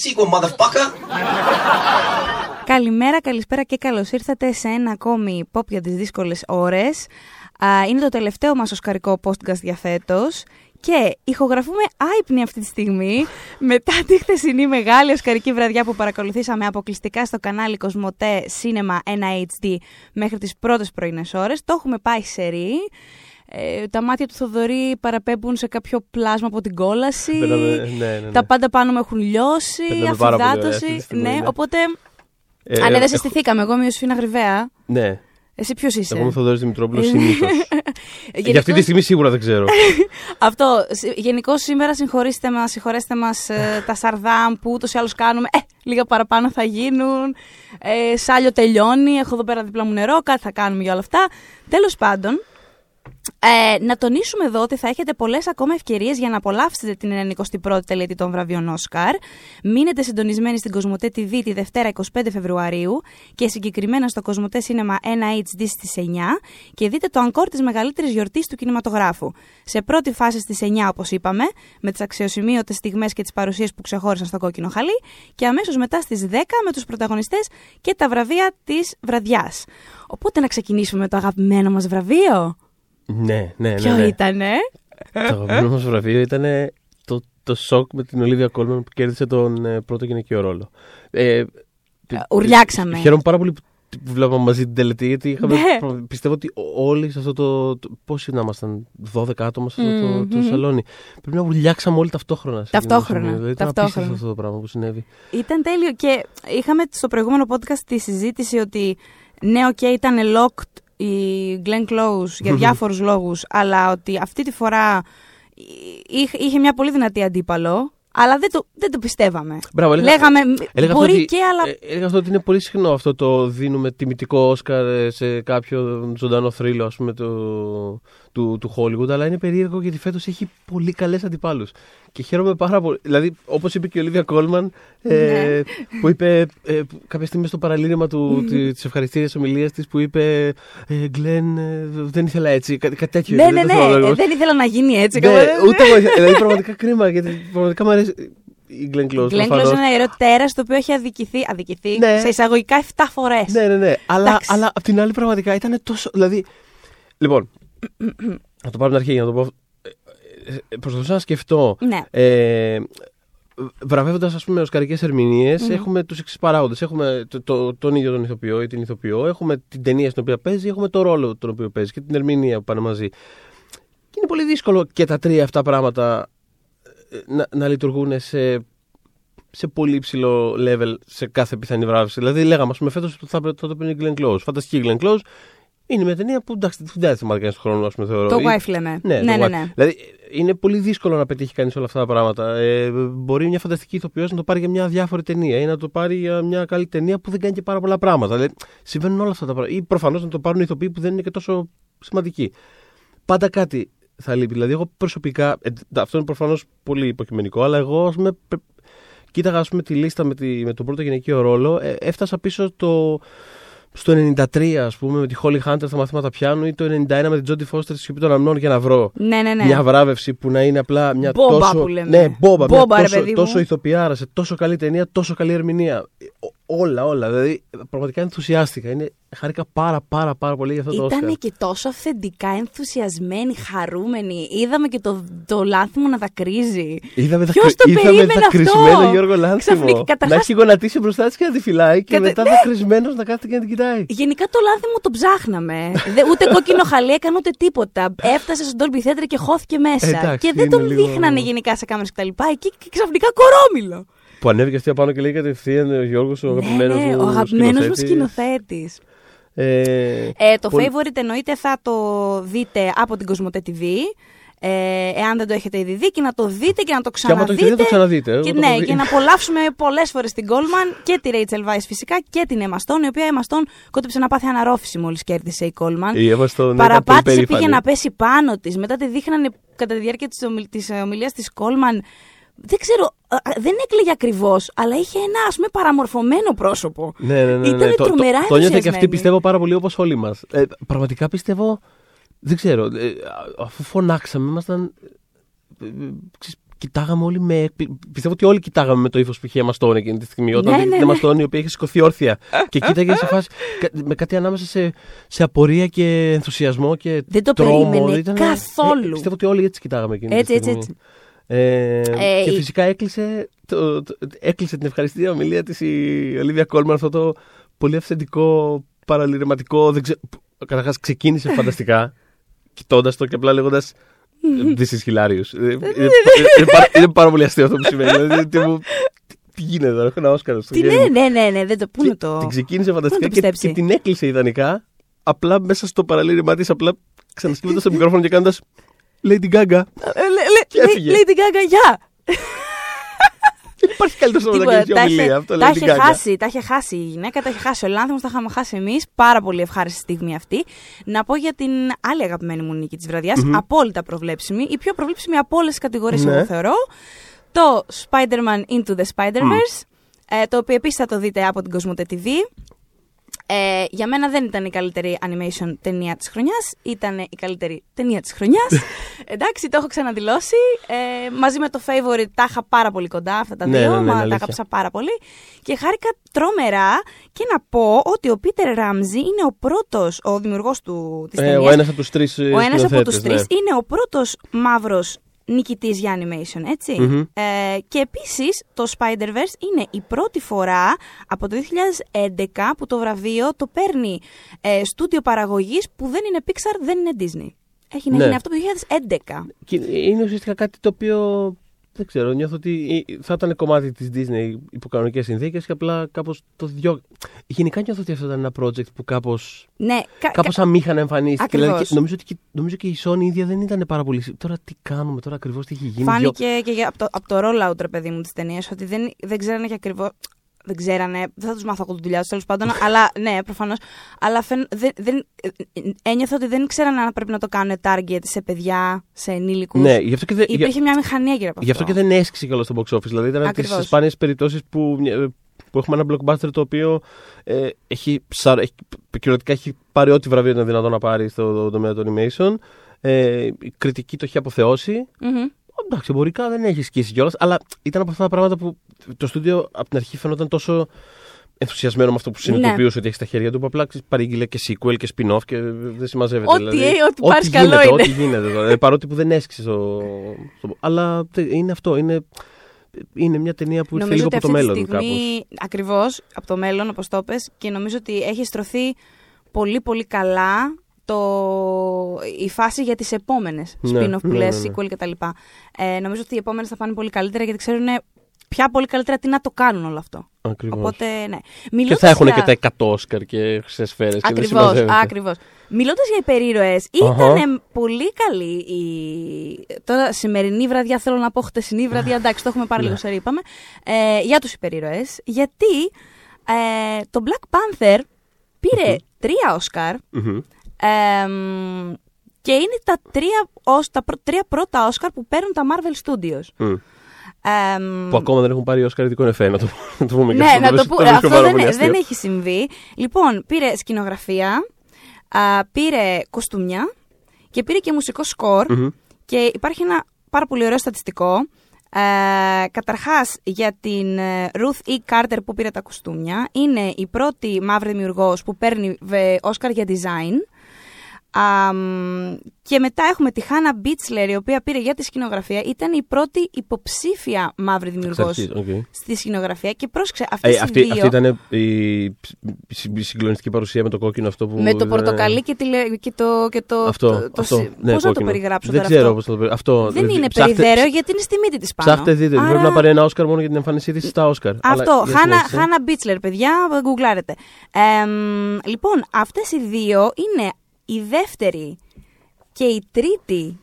that sequel, motherfucker. Καλημέρα, καλησπέρα και καλώς ήρθατε σε ένα ακόμη pop για τις δύσκολες ώρες. Είναι το τελευταίο μας οσκαρικό podcast για φέτο. Και ηχογραφούμε άϊπνοι αυτή τη στιγμή μετά τη χθεσινή μεγάλη οσκαρική βραδιά που παρακολουθήσαμε αποκλειστικά στο κανάλι Κοσμοτέ Cinema 1 HD μέχρι τις πρώτες πρωινές ώρες. Το έχουμε πάει σε ρί. Ε, τα μάτια του Θοδωρή παραπέμπουν σε κάποιο πλάσμα από την κόλαση. Ναι, ναι, ναι. Τα πάντα πάνω μου έχουν λιώσει. Αφιδάτωση. Ναι, οπότε. Ε, αν δεν σε στηθήκαμε, εγώ είμαι η Ιωσήφινα Γρυβαία. Ναι. Εσύ ποιος είσαι; Εγώ είμαι ο Θοδωρής Δημητρόπουλος συνήθως. Για αυτή τη στιγμή σίγουρα δεν ξέρω. Αυτό. Γενικώς σήμερα συγχωρήστε μας, συγχωρέστε μας τα σαρδάμ που ούτως ή άλλως κάνουμε. Ε, λίγα παραπάνω θα γίνουν. Ε, σάλιο τελειώνει. Έχω εδώ πέρα δίπλα μου νερό. Κάτι θα κάνουμε για όλα αυτά. Τέλος πάντων, ε, να τονίσουμε εδώ ότι θα έχετε πολλές ακόμα ευκαιρίες για να απολαύσετε την 91η τελετή των βραβείων Όσκαρ. Μείνετε συντονισμένοι στην Κοσμοτέ TV τη Δευτέρα 25 Φεβρουαρίου και συγκεκριμένα στο Κοσμοτέ Cinema 1 HD στις 9 και δείτε το αγκόρ της μεγαλύτερης γιορτής του κινηματογράφου. Σε πρώτη φάση στις 9, όπως είπαμε, με τις αξιοσημείωτες στιγμές και τις παρουσίες που ξεχώρισαν στο κόκκινο χαλί και αμέσως μετά στις 10 με τους πρωταγωνιστές και τα βραβεία της βραδιάς. Οπότε να ξεκινήσουμε με το αγαπημένο μας βραβείο. Ναι, ναι, ναι. Ποιο ναι. ήτανε; Το αγαπημένο μας βραβείο ήταν το, το σοκ με την Ολίβια Κόλμαν που κέρδισε τον ε, πρώτο γυναικείο ρόλο. Ε, ουρλιάξαμε. Χαίρομαι πάρα πολύ που βλέπαμε μαζί την τελετή, γιατί είχαμε, Ναι. πιστεύω ότι όλοι σε αυτό το. το πόσοι να ήμασταν, 12 άτομα σε αυτό το, το Μμμ. σαλόνι. Πρέπει να ουρλιάξαμε όλοι ταυτόχρονα. σε εκείνο το Ταυτόχρονα, σημείο. Δηλαδή, ήταν ταυτόχρονα. απίστευτο αυτό το πράγμα που συνέβη. Ήταν τέλειο και είχαμε στο προηγούμενο podcast τη συζήτηση ότι ναι, οκ, ήταν locked η Glenn Close για διάφορους λόγους, αλλά ότι αυτή τη φορά είχε, είχε μια πολύ δυνατή αντίπαλο, αλλά δεν το, δεν το πιστεύαμε. Μπράβο, έλεγα- Λέγαμε, Έλεγα μπορεί αυτό ότι, και, αλλά... ε, έλεγα αυτό ότι είναι πολύ συχνό αυτό το δίνουμε τιμητικό Όσκαρ ε, σε κάποιο ζωντανό θρύλο ας πούμε, του, του, του Hollywood, αλλά είναι περίεργο γιατί φέτος έχει πολύ καλές αντιπάλους. Και χαίρομαι πάρα πολύ. Δηλαδή, όπως είπε και η Ολίβια Κόλμαν, ε, Ναι. που είπε ε, που κάποια στιγμή στο παραλήρημα του, τη της ευχαριστήριας ομιλίας της, που είπε ε, Γκλέν, ε, δεν ήθελα έτσι, κάτι, κάτι τέτοιο. ναι, είπε, ναι, δεν θυμάμαι ναι, ακριβώς. δεν ήθελα να γίνει έτσι. Ναι, καλά. ούτε εγώ. Δηλαδή, πραγματικά κρίμα, γιατί πραγματικά μου αρέσει η Γκλέν Κλόους. Glenn Close προφανώς. είναι ένα ιερό τέρας το οποίο έχει αδικηθεί, αδικηθεί Ναι. σε εισαγωγικά 7 φορές. Ναι, ναι, ναι. Αλλά, Εντάξει. αλλά απ' την άλλη πραγματικά ήταν τόσο. Δηλαδή. Λοιπόν. Να το πάρω από την αρχή για να το πω. Ε, ε, Προσπαθούσα να σκεφτώ. Ναι. Ε, Βραβεύοντας, ας πούμε, οσκαρικές ερμηνείες, έχουμε τους εξής παράγοντες. Έχουμε το, το- τον ίδιο τον ηθοποιό ή την ηθοποιό, έχουμε την ταινία στην οποία παίζει, έχουμε το ρόλο τον οποίο παίζει και την ερμηνεία που πάνε μαζί. Και είναι πολύ δύσκολο και τα τρία αυτά πράγματα ε, να, να λειτουργούν σε, σε πολύ ψηλό level σε κάθε πιθανή βράβευση. Δηλαδή, λέγαμε, ας πούμε, φέτος θα, θα το πει η Glenn Close. Φανταστική Glenn Close. Είναι μια ταινία που εντάξει, δεν θα θυμάται κανείς του χρόνου, ας πούμε, θεωρώ. Το Ή- wife λέμε. ναι, ναι, το ναι, wife. ναι. Δηλαδή, είναι πολύ δύσκολο να πετύχει κανείς όλα αυτά τα πράγματα. Ε, μπορεί μια φανταστική ηθοποιός να το πάρει για μια διάφορη ταινία ή να το πάρει για μια καλή ταινία που δεν κάνει και πάρα πολλά πράγματα. Δηλαδή, συμβαίνουν όλα αυτά τα πράγματα. Ή προφανώς να το πάρουν ηθοποιοί που δεν είναι και τόσο σημαντικοί. Πάντα κάτι θα λείπει. Δηλαδή, εγώ προσωπικά. ε, αυτό είναι προφανώς πολύ υποκειμενικό, αλλά εγώ, ας πούμε, πρε- κοίταγα ας πούμε, τη λίστα με, τη, με τον πρώτο γυναικείο ρόλο. Ε, έφτασα πίσω το, στο 93, ας πούμε, με τη Holly Hunter στα μαθήματα πιάνου ή το 91 με την Jodie Foster στη σιωπή των αμνών για να βρω Ναι, ναι, ναι. μια βράβευση που να είναι απλά μια Μπόμπα τόσο. που λέμε. Ναι, μπόμπα, μια Μπόμπα, ρε τόσο, παιδί μου. τόσο ηθοποιάρα σε τόσο καλή ταινία, τόσο καλή ερμηνεία. Ο- όλα, όλα. Δηλαδή, πραγματικά ενθουσιάστηκα. Είναι, χάρηκα πάρα, πάρα, πάρα πολύ για αυτό το Όσκαρ. Ήταν και τόσο αυθεντικά ενθουσιασμένοι, χαρούμενοι. Είδαμε και το, το λάθιμο να δακρύζει. Είδαμε, τα, Ποιος κρυ- το είδαμε περίμενε δακρυσμένο αυτό; Γιώργο Λάνθιμο. Ξαφνικά, καταρχάς- Να έχει γονατίσει μπροστά της και να τη φυλάει και Κατα- μετά ναι. δακρυσμένος να κάθεται και να την κοιτάει. Γενικά το λάθιμο το ψάχναμε. Δε, ούτε κόκκινο χαλί έκανε ούτε τίποτα. Έφτασε στον Dolby Theater και χώθηκε μέσα. Εντάξει, και δεν είναι τον λίγο- δείχνανε γενικά σε κάμερες κτλ. Εκεί και ξαφνικά κορόμιλο. Που ανέβηκε αυτή απάνω και λέει κατευθείαν ο Γιώργος, ο αγαπημένος ναι, ναι, μου. ο αγαπημένος μου σκηνοθέτης. σκηνοθέτης. Ε, Ε, το πολύ- favorite εννοείται θα το δείτε από την Κοσμοτέ TV. Ε, εάν δεν το έχετε ήδη δει και να το δείτε και να το Και άμα το ξαναδείτε. έχετε δει, το ξαναδείτε. Εγώ Και, το ναι, έχω δει. και να απολαύσουμε πολλές φορές την Κόλμαν και τη Rachel Weisz φυσικά και την Emma Stone, η οποία Emma Stone κότεψε να πάθει αναρρόφηση μόλις κέρδισε η Κόλμαν. Η Εύα στον Παραπάτησε, πήγε να πέσει πάνω της. Μετά τη δείχνανε κατά τη διάρκεια της ομιλ... της ομιλίας της Κόλμαν. Δεν ξέρω, α, α, δεν έκλαιγε ακριβώς, αλλά είχε ένα ας πούμε παραμορφωμένο πρόσωπο. Ναι, ναι, ναι. ναι. Ήτανε Το- τρομερά το, το νιώθε και αυτή ενθουσιασμένη. πιστεύω πάρα πολύ όπως όλοι μας. Ε, πραγματικά πιστεύω. Δεν ξέρω. ε, αφού φωνάξαμε, ήμασταν. ε, ε, ξέρεις, κοιτάγαμε όλοι με. εκπλη- Πιστεύω ότι όλοι κοιτάγαμε με το ύφος που είχε η Αμαστόνη εκείνη τη στιγμή. Όταν Ναι, ναι, ναι, την ναι. Αμαστόνη η οποία είχε σηκωθεί όρθια. και κοίταγε σε φάση. κα- με κάτι ανάμεσα σε, σε απορία και ενθουσιασμό και Δεν το τρόμο. περίμενε Ήτανε- καθόλου. Ε, πιστεύω ότι όλοι έτσι κοιτάγαμε εκείνη Έτσι, τη έτσι, στιγμή. έτσι. Ε, Ε, και η- φυσικά έκλεισε, το, το- έκλεισε την ευχαριστία ομιλία της η Ολίβια Κόλμαν αυτό το πολύ αυθεντικό, παραλυρηματικό. Δεν ξέρω, καταρχάς ξεκίνησε φανταστικά, κοιτώντας το και απλά λέγοντας. This is hilarious. Ε, είναι, είναι πάρα, είναι πάρα πολύ αστείο αυτό που συμβαίνει. Δηλαδή, τι, μου- τι- τι γίνεται τώρα, έχω ένα Όσκαρο στο Τι, γέννη ναι, μου. ναι, ναι, ναι, δεν το. Πού είναι το. Την ξεκίνησε φανταστικά το και, πιστέψει. και την έκλεισε ιδανικά. Απλά μέσα στο παραλήρημά της, απλά ξανασκύβοντας το μικρόφωνο και κάνοντας Lady Gaga. Ε, λέ- λέ- Και έφυγε. Λέει την Gaga, γεια! Δεν υπάρχει καλύτερος στο Τίποτα, μεταξύ τα είχε- ομιλία. Αυτό τα Lady είχε Gaga. χάσει, τα είχε χάσει η γυναίκα, τα είχε χάσει ο Λάνθιμος, τα είχαμε χάσει εμείς. Πάρα πολύ ευχάριστη στιγμή αυτή. Να πω για την άλλη αγαπημένη μου νίκη της βραδιάς, απόλυτα προβλέψιμη, η πιο προβλέψιμη από όλες τις κατηγορίες Ναι. εγώ θεωρώ. Το Spider-Man Into the Spider-Verse, ε, το οποίο επίσης θα το δείτε από την Κοσμοτέ TV. Ε, για μένα δεν ήταν η καλύτερη animation ταινία της χρονιάς, ήταν η καλύτερη ταινία της χρονιάς. Εντάξει, το έχω ξαναδηλώσει. Ε, μαζί με το Favorite τα είχα πάρα πολύ κοντά αυτά τα Ναι, δύο, ναι, ναι, μα αλήθεια. τα αγαπήσα πάρα πολύ. Και χάρηκα τρομερά και να πω ότι ο Πίτερ Ράμζι είναι ο πρώτος, ο δημιουργός του, της Ε, ταινίας, ο ένας από τους τρεις. ο ένας από τους τρεις είναι ο πρώτος μαύρος νικητής για animation, έτσι. Μμμ. Ε, και επίσης το Spider-Verse είναι η πρώτη φορά από το 2011 που το βραβείο το παίρνει ε, στούντιο παραγωγής που δεν είναι Pixar, δεν είναι Disney. Έχει να Ναι. γίνει αυτό το 2011. Είναι ουσιαστικά κάτι το οποίο. Δεν ξέρω, νιώθω ότι θα ήταν κομμάτι της Disney υπό κανονικές συνθήκες και απλά κάπως το διώ. Γενικά νιώθω ότι αυτό ήταν ένα project που κάπω. Ναι, κα- Κάπως αμήχανα εμφανίστηκε. Ακριβώς. Δηλαδή, και νομίζω, ότι, και- νομίζω και η Sony ίδια δεν ήταν πάρα πολύ. σίγουρη. Τώρα τι κάνουμε, τώρα ακριβώς τι έχει γίνει. δυο- Φάνηκε και για- από το, από το rollout, ρε παιδί μου, της ταινίας ότι δεν, δεν ξέρανε και ακριβώ. Δεν ξέρανε, δεν θα τους μάθω εγώ τη δουλειά τους τέλος πάντων, αλλά ναι, προφανώς. Αλλά φαίν, δεν, δεν, ε, ε, ένιωθα ότι δεν ξέρανε αν πρέπει να το κάνουν target σε παιδιά, σε ενήλικους. Ναι, γι' αυτό και δεν. για- Υπήρχε μια μηχανία γύρω από Γι' αυτό και δεν έσκησε κιόλας στο box office. Δηλαδή ήταν από τις Ακριβώς. σπάνιες περιπτώσεις που, ε, που έχουμε ένα blockbuster το οποίο ε, έχει, ψα- έχει, κυριολεκτικά έχει πάρει ό,τι βραβείο είναι δυνατόν να πάρει στο τομέα του animation. Ε, η κριτική το έχει αποθεώσει. Μμμ. Εντάξει, εμπορικά δεν έχει σκίσει κιόλας, αλλά ήταν από αυτά τα πράγματα που το στούντιο από την αρχή φαινόταν τόσο ενθουσιασμένο με αυτό που συνειδητοποιούσε ότι έχει στα χέρια του, που απλά ξέρεις, παρήγγειλε και sequel και spin-off και δεν συμμαζεύεται. Ό,τι, δηλαδή, ε, ό,τι πάρεις καλό γίνεται, είναι. Ό,τι γίνεται. τώρα. Ε, παρότι που δεν έσκησε στο, στο- Αλλά τε- είναι αυτό. Είναι, είναι μια ταινία που ήρθε Νομίζω λίγο ότι από το αυτή μέλλον. τη στιγμή, ακριβώς, από το μέλλον, όπως το πες, και νομίζω ότι έχει στρωθεί πολύ πολύ καλά το... η φάση για τις επόμενες Ναι, spin-off που ναι, λες, ναι, ναι. sequel κτλ. Ε, νομίζω ότι οι επόμενες θα πάνε πολύ καλύτερα γιατί ξέρουν πια πολύ καλύτερα τι να το κάνουν όλο αυτό. Ακριβώς. Οπότε, ναι. Και Μιλώντας θα έχουν για... και τα 100 Όσκαρ και χρυσέ σφαίρε. Ακριβώς, ακριβώς. Μιλώντας για υπερήρωες, Αχα. ήταν πολύ καλή η... Τώρα σημερινή βραδιά, θέλω να πω χτεσινή βραδιά, εντάξει, το έχουμε πάρει λίγο σε είπαμε, ε, για τους υπερήρωες, γιατί ε, το Black Panther πήρε τρία Όσκαρ εμ, και είναι τα τρία, ως, τα πρω- τρία πρώτα Όσκαρ που παίρνουν τα Marvel Studios. Εμ, Που ακόμα δεν έχουν πάρει Όσκαρ ειδικό εφέ, να το, να το πούμε και ναι, αυτό. να το βρίσκω- πω. βρίσκω Αυτό πάρα δεν, πολύ δεν αστείο. έχει συμβεί. Λοιπόν, πήρε σκηνογραφία, α, πήρε κοστούμια και πήρε και μουσικό σκορ. Μμμ. Και υπάρχει ένα πάρα πολύ ωραίο στατιστικό. Ε, καταρχάς για την ε, Ruth E. Carter που πήρε τα κοστούμια είναι η πρώτη μαύρη δημιουργός που παίρνει βε- Όσκαρ για design Αμ, και μετά έχουμε τη Hannah Beachler, η οποία πήρε για τη σκηνογραφία. Ήταν η πρώτη υποψήφια μαύρη δημιουργός Εξ αρχής, οκ. στη σκηνογραφία. Και πρόσεξε, αυτές Ε, οι αυτή, δύο. αυτή ήταν η, η συγκλονιστική παρουσία με το κόκκινο αυτό που. με το ήταν- πορτοκαλί και, τη, λε- και το. Και το, Αυτό. το, το αυτό συ- ναι, πώς να το κόκκινο. περιγράψω Δεν τώρα ξέρω αυτό; πώς θα το περιγράψω. Αυτό. Δεν είναι ψάχτε- περιδέρεο γιατί είναι στη μύτη της πάνω. Ψάχτε, δείτε. Άρα- Πρέπει να πάρει ένα Όσκαρ μόνο για την εμφάνισή της στα Όσκαρ. Αυτό, Αλλά, για Χάνα, συνέχισε. Χάνα Μπίτσλερ, παιδιά, γκουγκλάρετε. Εμ, λοιπόν, αυτές οι δύο είναι η δεύτερη και η τρίτη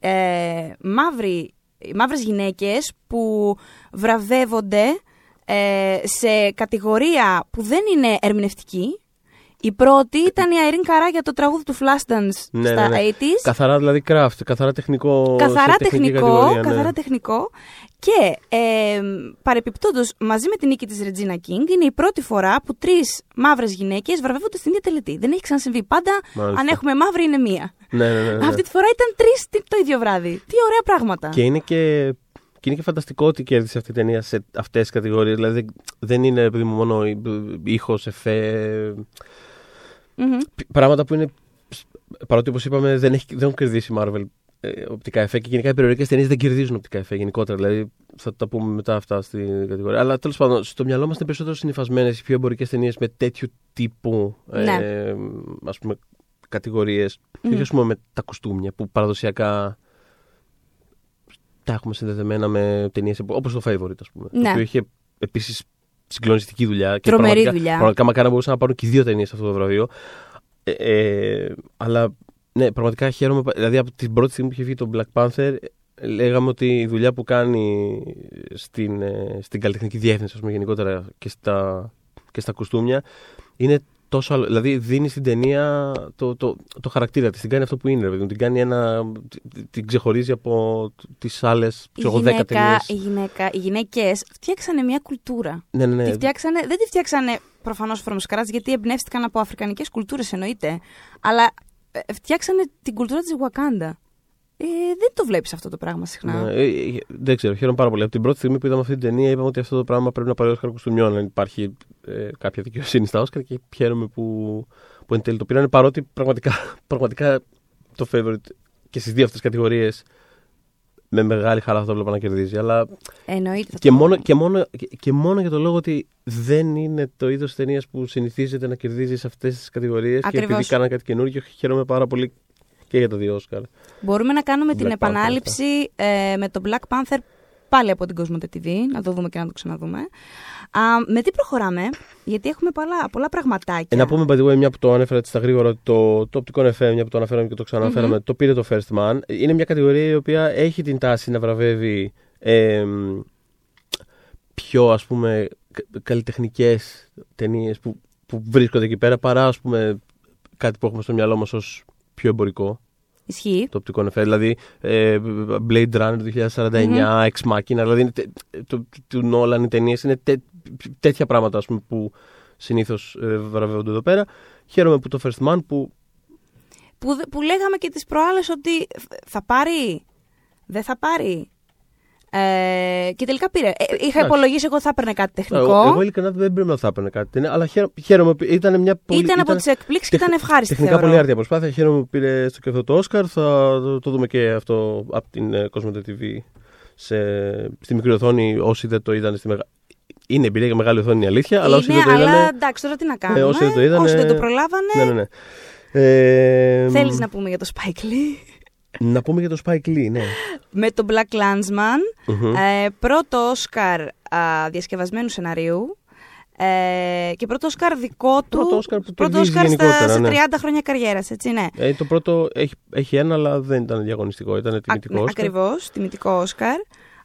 ε, μαύρη, οι μαύρες γυναίκες που βραβεύονται ε, σε κατηγορία που δεν είναι ερμηνευτική. Η πρώτη ήταν η Αιρήν Καρά για το τραγούδι του Flashdance Ναι, στα ναι, ναι. 80s. Καθαρά δηλαδή craft, καθαρά τεχνικό. Καθαρά σε τεχνική τεχνικό, κατηγορία, ναι. καθαρά τεχνικό. Και ε, παρεπιπτόντως, μαζί με την νίκη της Regina King, είναι η πρώτη φορά που τρεις μαύρες γυναίκες βραβεύονται στην ίδια τελετή. Δεν έχει ξανασυμβεί. Πάντα, Μάλιστα. αν έχουμε μαύρη, είναι μία. Ναι, ναι, ναι, ναι. Αυτή τη φορά ήταν τρεις τι- το ίδιο βράδυ. Τι ωραία πράγματα. Και είναι και Και είναι και φανταστικό ότι κέρδισε αυτή η ταινία σε αυτές τις κατηγορίες. Δηλαδή δεν, δεν είναι επειδή μόνο ήχος, εφέ. Μμμ. Πράγματα που είναι. Παρότι όπως είπαμε δεν, έχει, δεν έχουν κερδίσει η Marvel ε, οπτικά εφέ και γενικά οι περιοδικέ ταινίες δεν κερδίζουν οπτικά εφέ γενικότερα. Δηλαδή θα τα πούμε μετά αυτά στην κατηγορία. Αλλά τέλος πάντων, στο μυαλό μας είναι περισσότερο συνηθισμένες οι πιο εμπορικές ταινίες με τέτοιου τύπου Ναι. ε, ας πούμε, κατηγορίες. Και όχι Μμμ. ας πούμε με τα κουστούμια που παραδοσιακά τα έχουμε συνδεδεμένα με ταινίες όπως το Favorite, ας πούμε. Το Ναι. οποίο είχε επίσης συγκλονιστική δουλειά. Και Τρομερή πραγματικά, δουλειά. Πραγματικά μακάρι να μπορούσαν να πάρουν και δύο ταινίες αυτό το βραβείο. Ε, ε, αλλά ναι, πραγματικά χαίρομαι. πα- Δηλαδή από την πρώτη στιγμή που είχε βγει το Black Panther, ε, λέγαμε ότι η δουλειά που κάνει στην, ε, στην καλλιτεχνική διεύθυνση, ας πούμε, γενικότερα και στα, και στα κουστούμια, είναι τόσο. άλλο- Δηλαδή δίνει στην ταινία το, το, το χαρακτήρα της. Την κάνει αυτό που είναι. ρε παιδί μου. Την κάνει ένα. Την ξεχωρίζει από τις άλλες Η 10 γυναίκα, ταινίες. η γυναίκα, οι γυναίκες φτιάξανε μια κουλτούρα. Ναι, ναι, ναι. Τη φτιάξανε, δεν τη φτιάξανε προφανώς from scratch, γιατί εμπνεύστηκαν από αφρικανικές κουλτούρες εννοείται. Αλλά ε, φτιάξανε την κουλτούρα της Wakanda. Ε, δεν το βλέπεις αυτό το πράγμα συχνά. Ναι, ε, ε, δεν ξέρω, χαίρομαι πάρα πολύ. Από την πρώτη στιγμή που είδαμε αυτή την ταινία, είπαμε ότι αυτό το πράγμα πρέπει να πάρει ο Όσκαρ Κουστούμιών, αν υπάρχει ε, κάποια δικαιοσύνη στα Όσκαρ και χαίρομαι που, που εν τέλει το πήραν. Παρότι πραγματικά, πραγματικά το favorite και στις δύο αυτές κατηγορίες με μεγάλη χαρά θα το βλέπω να κερδίζει. Αλλά Εννοείται. θα και το μόνο, πω. και, μόνο, και, και μόνο για το λόγο ότι δεν είναι το είδος ταινίας που συνηθίζεται να κερδίζει σε αυτές τις κατηγορίες και Ακριβώς. επειδή κάναν κάτι καινούργιο, χαίρομαι πάρα πολύ και για τα δύο Όσκαρ. Μπορούμε να κάνουμε Black την Panther, επανάληψη ε, με το Black Panther πάλι από την Κοσμοτέ TV, να το δούμε και να το ξαναδούμε. Α, με τι προχωράμε, γιατί έχουμε πολλά, πολλά πραγματάκια. Ε, να πούμε, by the way, μια που το ανέφερα έτσι στα γρήγορα, ότι το, το οπτικό FM, μια που το αναφέραμε και το ξαναφέραμε, το πήρε το First Man. Είναι μια κατηγορία η οποία έχει την τάση να βραβεύει ε, πιο, ας πούμε, καλλιτεχνικές ταινίες που, που βρίσκονται εκεί πέρα, παρά, ας πούμε, κάτι που έχουμε στο μυαλό μας ως πιο εμπορικό, Ισχύει. το οπτικό FM. Δηλαδή, ε, Blade Runner 2049, Ex Machina, δηλαδή, είναι τε- το, του Nolan οι ταινίες είναι τε- τέτοια πράγματα, ας πούμε, που συνήθως ε, βραβεύονται εδώ πέρα. Χαίρομαι που το First Man που Που, δε- που λέγαμε και τις προάλλες ότι θα πάρει, δεν θα πάρει; Ε, και τελικά πήρε. Ε, είχα Εντάξει. υπολογίσει εγώ ότι θα έπαιρνε κάτι τεχνικό. Εγώ, εγώ ειλικρινά δεν πρέπει να θα έπαιρνε κάτι. ταινία, Αλλά χαίρομαι, χαίρομαι που ήταν μια πολύ. ήταν από τις εκπλήξεις και τεχ- ήταν ευχάριστη. Τεχνικά θεωρώ. πολύ άρτια προσπάθεια. Χαίρομαι που πήρε στο και αυτό το Όσκαρ. Θα το, το δούμε και αυτό από την ε, Cosmote TV σε, στη μικρή οθόνη. Όσοι δεν το είδαν στη μεγα... Είναι εμπειρία για μεγάλη οθόνη, η αλήθεια. Αλλά όσοι Είναι, δεν το αλλά είδαν. εντάξει, τώρα τι να κάνουμε. όσοι δεν το είδανε- Όσοι δεν το προλάβανε. Ναι, ναι, ναι. Ε, Θέλεις να πούμε για το Spike Lee; Να πούμε για το Spike Lee, ναι. με τον Black Landsman. Μμμ. Ε, πρώτο Όσκαρ α, διασκευασμένου σεναρίου. Ε, και πρώτο Όσκαρ δικό του. Πρώτο Όσκαρ που πρώτο κερδίζει Όσκαρ στα, γενικότερα, σε ναι. 30 χρόνια καριέρας, έτσι, ναι. Ε, το πρώτο έχει, έχει ένα, αλλά δεν ήταν διαγωνιστικό. Ήταν τιμητικός. Α, ναι, Όσκαρ. Ακριβώς, τιμητικό Όσκαρ.